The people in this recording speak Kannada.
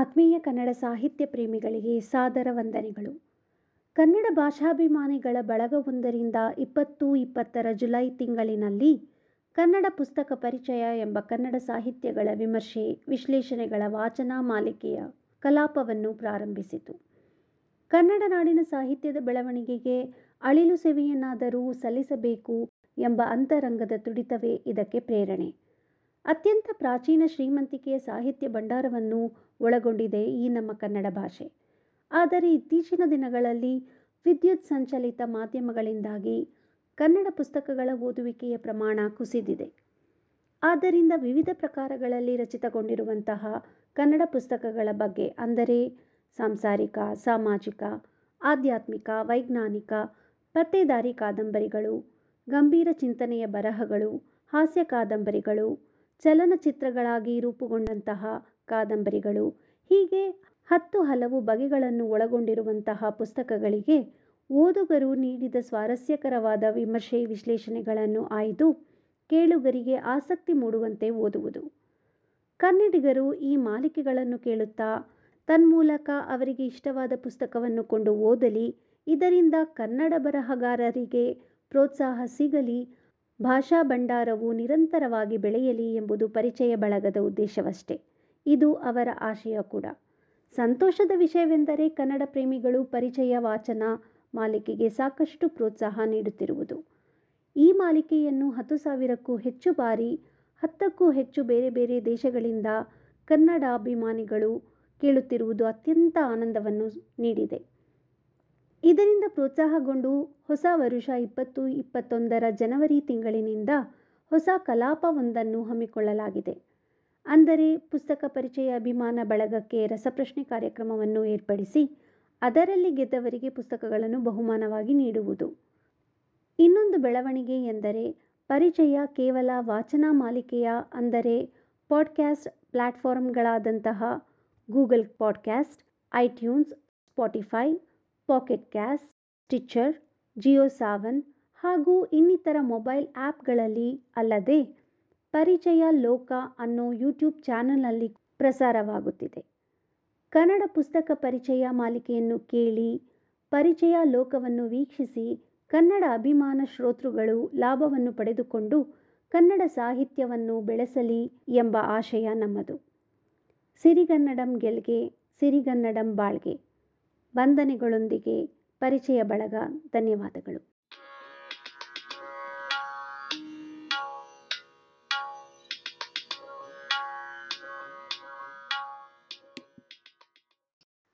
ಆತ್ಮೀಯ ಕನ್ನಡ ಸಾಹಿತ್ಯ ಪ್ರೇಮಿಗಳಿಗೆ ಸಾದರ ವಂದನೆಗಳು. ಕನ್ನಡ ಭಾಷಾಭಿಮಾನಿಗಳ ಬಳಗವೊಂದರಿಂದ ಇಪ್ಪತ್ತು ಇಪ್ಪತ್ತರ ಜುಲೈ ತಿಂಗಳಿನಲ್ಲಿ ಕನ್ನಡ ಪುಸ್ತಕ ಪರಿಚಯ ಎಂಬ ಕನ್ನಡ ಸಾಹಿತ್ಯಗಳ ವಿಮರ್ಶೆ, ವಿಶ್ಲೇಷಣೆಗಳ ವಾಚನ ಮಾಲಿಕೆಯ ಕಲಾಪವನ್ನು ಪ್ರಾರಂಭಿಸಿತು. ಕನ್ನಡ ನಾಡಿನ ಸಾಹಿತ್ಯದ ಬೆಳವಣಿಗೆಗೆ ಅಳಿಲು ಸೇವೆಯನ್ನಾದರೂ ಸಲ್ಲಿಸಬೇಕು ಎಂಬ ಅಂತರಂಗದ ತುಡಿತವೇ ಇದಕ್ಕೆ ಪ್ರೇರಣೆ. ಅತ್ಯಂತ ಪ್ರಾಚೀನ ಶ್ರೀಮಂತಿಕೆಯ ಸಾಹಿತ್ಯ ಭಂಡಾರವನ್ನು ಒಳಗೊಂಡಿದೆ ಈ ನಮ್ಮ ಕನ್ನಡ ಭಾಷೆ. ಆದರೆ ಇತ್ತೀಚಿನ ದಿನಗಳಲ್ಲಿ ವಿದ್ಯುತ್ ಸಂಚಲಿತ ಮಾಧ್ಯಮಗಳಿಂದಾಗಿ ಕನ್ನಡ ಪುಸ್ತಕಗಳ ಓದುವಿಕೆಯ ಪ್ರಮಾಣ ಕುಸಿದಿದೆ. ಆದ್ದರಿಂದ ವಿವಿಧ ಪ್ರಕಾರಗಳಲ್ಲಿ ರಚಿತಗೊಂಡಿರುವಂತಹ ಕನ್ನಡ ಪುಸ್ತಕಗಳ ಬಗ್ಗೆ ಅಂದರೆ ಸಾಂಸಾರಿಕ, ಸಾಮಾಜಿಕ, ಆಧ್ಯಾತ್ಮಿಕ, ವೈಜ್ಞಾನಿಕ, ಪತ್ತೇದಾರಿ ಕಾದಂಬರಿಗಳು, ಗಂಭೀರ ಚಿಂತನೆಯ ಬರಹಗಳು, ಹಾಸ್ಯ ಕಾದಂಬರಿಗಳು ಚಲನಚಿತ್ರಗಳಾಗಿ ರೂಪುಗೊಂಡಂತಹ ಕಾದಂಬರಿಗಳು. ಹೀಗೆ ಹತ್ತು ಹಲವು ಬಗೆಗಳನ್ನು ಒಳಗೊಂಡಿರುವಂತಹ ಪುಸ್ತಕಗಳಿಗೆ ಓದುಗರು ನೀಡಿದ ಸ್ವಾರಸ್ಯಕರವಾದ ವಿಮರ್ಶೆ ವಿಶ್ಲೇಷಣೆಗಳನ್ನು ಆಯ್ದು ಕೇಳುಗರಿಗೆ ಆಸಕ್ತಿ ಮೂಡುವಂತೆ ಓದುವುದು. ಕನ್ನಡಿಗರು ಈ ಮಾಲಿಕೆಗಳನ್ನು ಕೇಳುತ್ತಾ ತನ್ಮೂಲಕ ಅವರಿಗೆ ಇಷ್ಟವಾದ ಪುಸ್ತಕವನ್ನು ಕೊಂಡು ಓದಲಿ, ಇದರಿಂದ ಕನ್ನಡ ಬರಹಗಾರರಿಗೆ ಪ್ರೋತ್ಸಾಹ ಸಿಗಲಿ ಭಾಷಾ ಭಂಡಾರವು ನಿರಂತರವಾಗಿ ಬೆಳೆಯಲಿ ಎಂಬುದು ಪರಿಚಯ ಬಳಗದ ಉದ್ದೇಶವಷ್ಟೇ. ಇದು ಅವರ ಆಶಯ ಕೂಡ. ಸಂತೋಷದ ವಿಷಯವೆಂದರೆ ಕನ್ನಡ ಪ್ರೇಮಿಗಳು ಪರಿಚಯ ವಾಚನ ಮಾಲಿಕೆಗೆ ಸಾಕಷ್ಟು ಪ್ರೋತ್ಸಾಹ ನೀಡುತ್ತಿರುವುದು. ಈ ಮಾಲಿಕೆಯನ್ನು ಹತ್ತು ಸಾವಿರಕ್ಕೂ ಹೆಚ್ಚು ಬಾರಿ, ಹತ್ತಕ್ಕೂ ಹೆಚ್ಚು ಬೇರೆ ಬೇರೆ ದೇಶಗಳಿಂದ ಕನ್ನಡಾಭಿಮಾನಿಗಳು ಕೇಳುತ್ತಿರುವುದು ಅತ್ಯಂತ ಆನಂದವನ್ನು ನೀಡಿದೆ. ಇದರಿಂದ ಪ್ರೋತ್ಸಾಹಗೊಂಡು ಹೊಸ ವರುಷ ಇಪ್ಪತ್ತು, ಇಪ್ಪತ್ತೊಂದರ ಜನವರಿ ತಿಂಗಳಿನಿಂದ ಹೊಸ ಕಲಾಪವೊಂದನ್ನು ಹಮ್ಮಿಕೊಳ್ಳಲಾಗಿದೆ. ಅಂದರೆ ಪುಸ್ತಕ ಪರಿಚಯ ಅಭಿಮಾನ ಬಳಗಕ್ಕೆ ರಸಪ್ರಶ್ನೆ ಕಾರ್ಯಕ್ರಮವನ್ನು ಏರ್ಪಡಿಸಿ ಅದರಲ್ಲಿ ಗೆದ್ದವರಿಗೆ ಪುಸ್ತಕಗಳನ್ನು ಬಹುಮಾನವಾಗಿ ನೀಡುವುದು. ಇನ್ನೊಂದು ಬೆಳವಣಿಗೆ ಎಂದರೆ ಪರಿಚಯ ಕೇವಲ ವಾಚನ ಮಾಲಿಕೆಯ ಅಂದರೆ podcast ಪ್ಲ್ಯಾಟ್ಫಾರ್ಮ್ಗಳಾದಂತಹ Google podcast, iTunes, Spotify pocket casts stitcher Jio Saavn ಹಾಗೂ ಇನ್ನಿತರ ಮೊಬೈಲ್ ಆ್ಯಪ್ಗಳಲ್ಲಿ ಅಲ್ಲದೆ ಪರಿಚಯ ಲೋಕ ಅನ್ನೋ ಯೂಟ್ಯೂಬ್ ಚಾನಲ್ನಲ್ಲಿ ಪ್ರಸಾರವಾಗುತ್ತಿದೆ. ಕನ್ನಡ ಪುಸ್ತಕ ಪರಿಚಯ ಮಾಲಿಕೆಯನ್ನು ಕೇಳಿ, ಪರಿಚಯ ಲೋಕವನ್ನು ವೀಕ್ಷಿಸಿ, ಕನ್ನಡ ಅಭಿಮಾನ ಶ್ರೋತೃಗಳು ಲಾಭವನ್ನು ಪಡೆದುಕೊಂಡು ಕನ್ನಡ ಸಾಹಿತ್ಯವನ್ನು ಬೆಳೆಸಲಿ ಎಂಬ ಆಶಯ ನಮ್ಮದು. ಸಿರಿಗನ್ನಡಂ ಗೆಲ್ಗೆ, ಸಿರಿಗನ್ನಡಂ ಬಾಳ್ಗೆ. ವಂದನೆಗಳೊಂದಿಗೆ ಪರಿಚಯ ಬಳಗ. ಧನ್ಯವಾದಗಳು.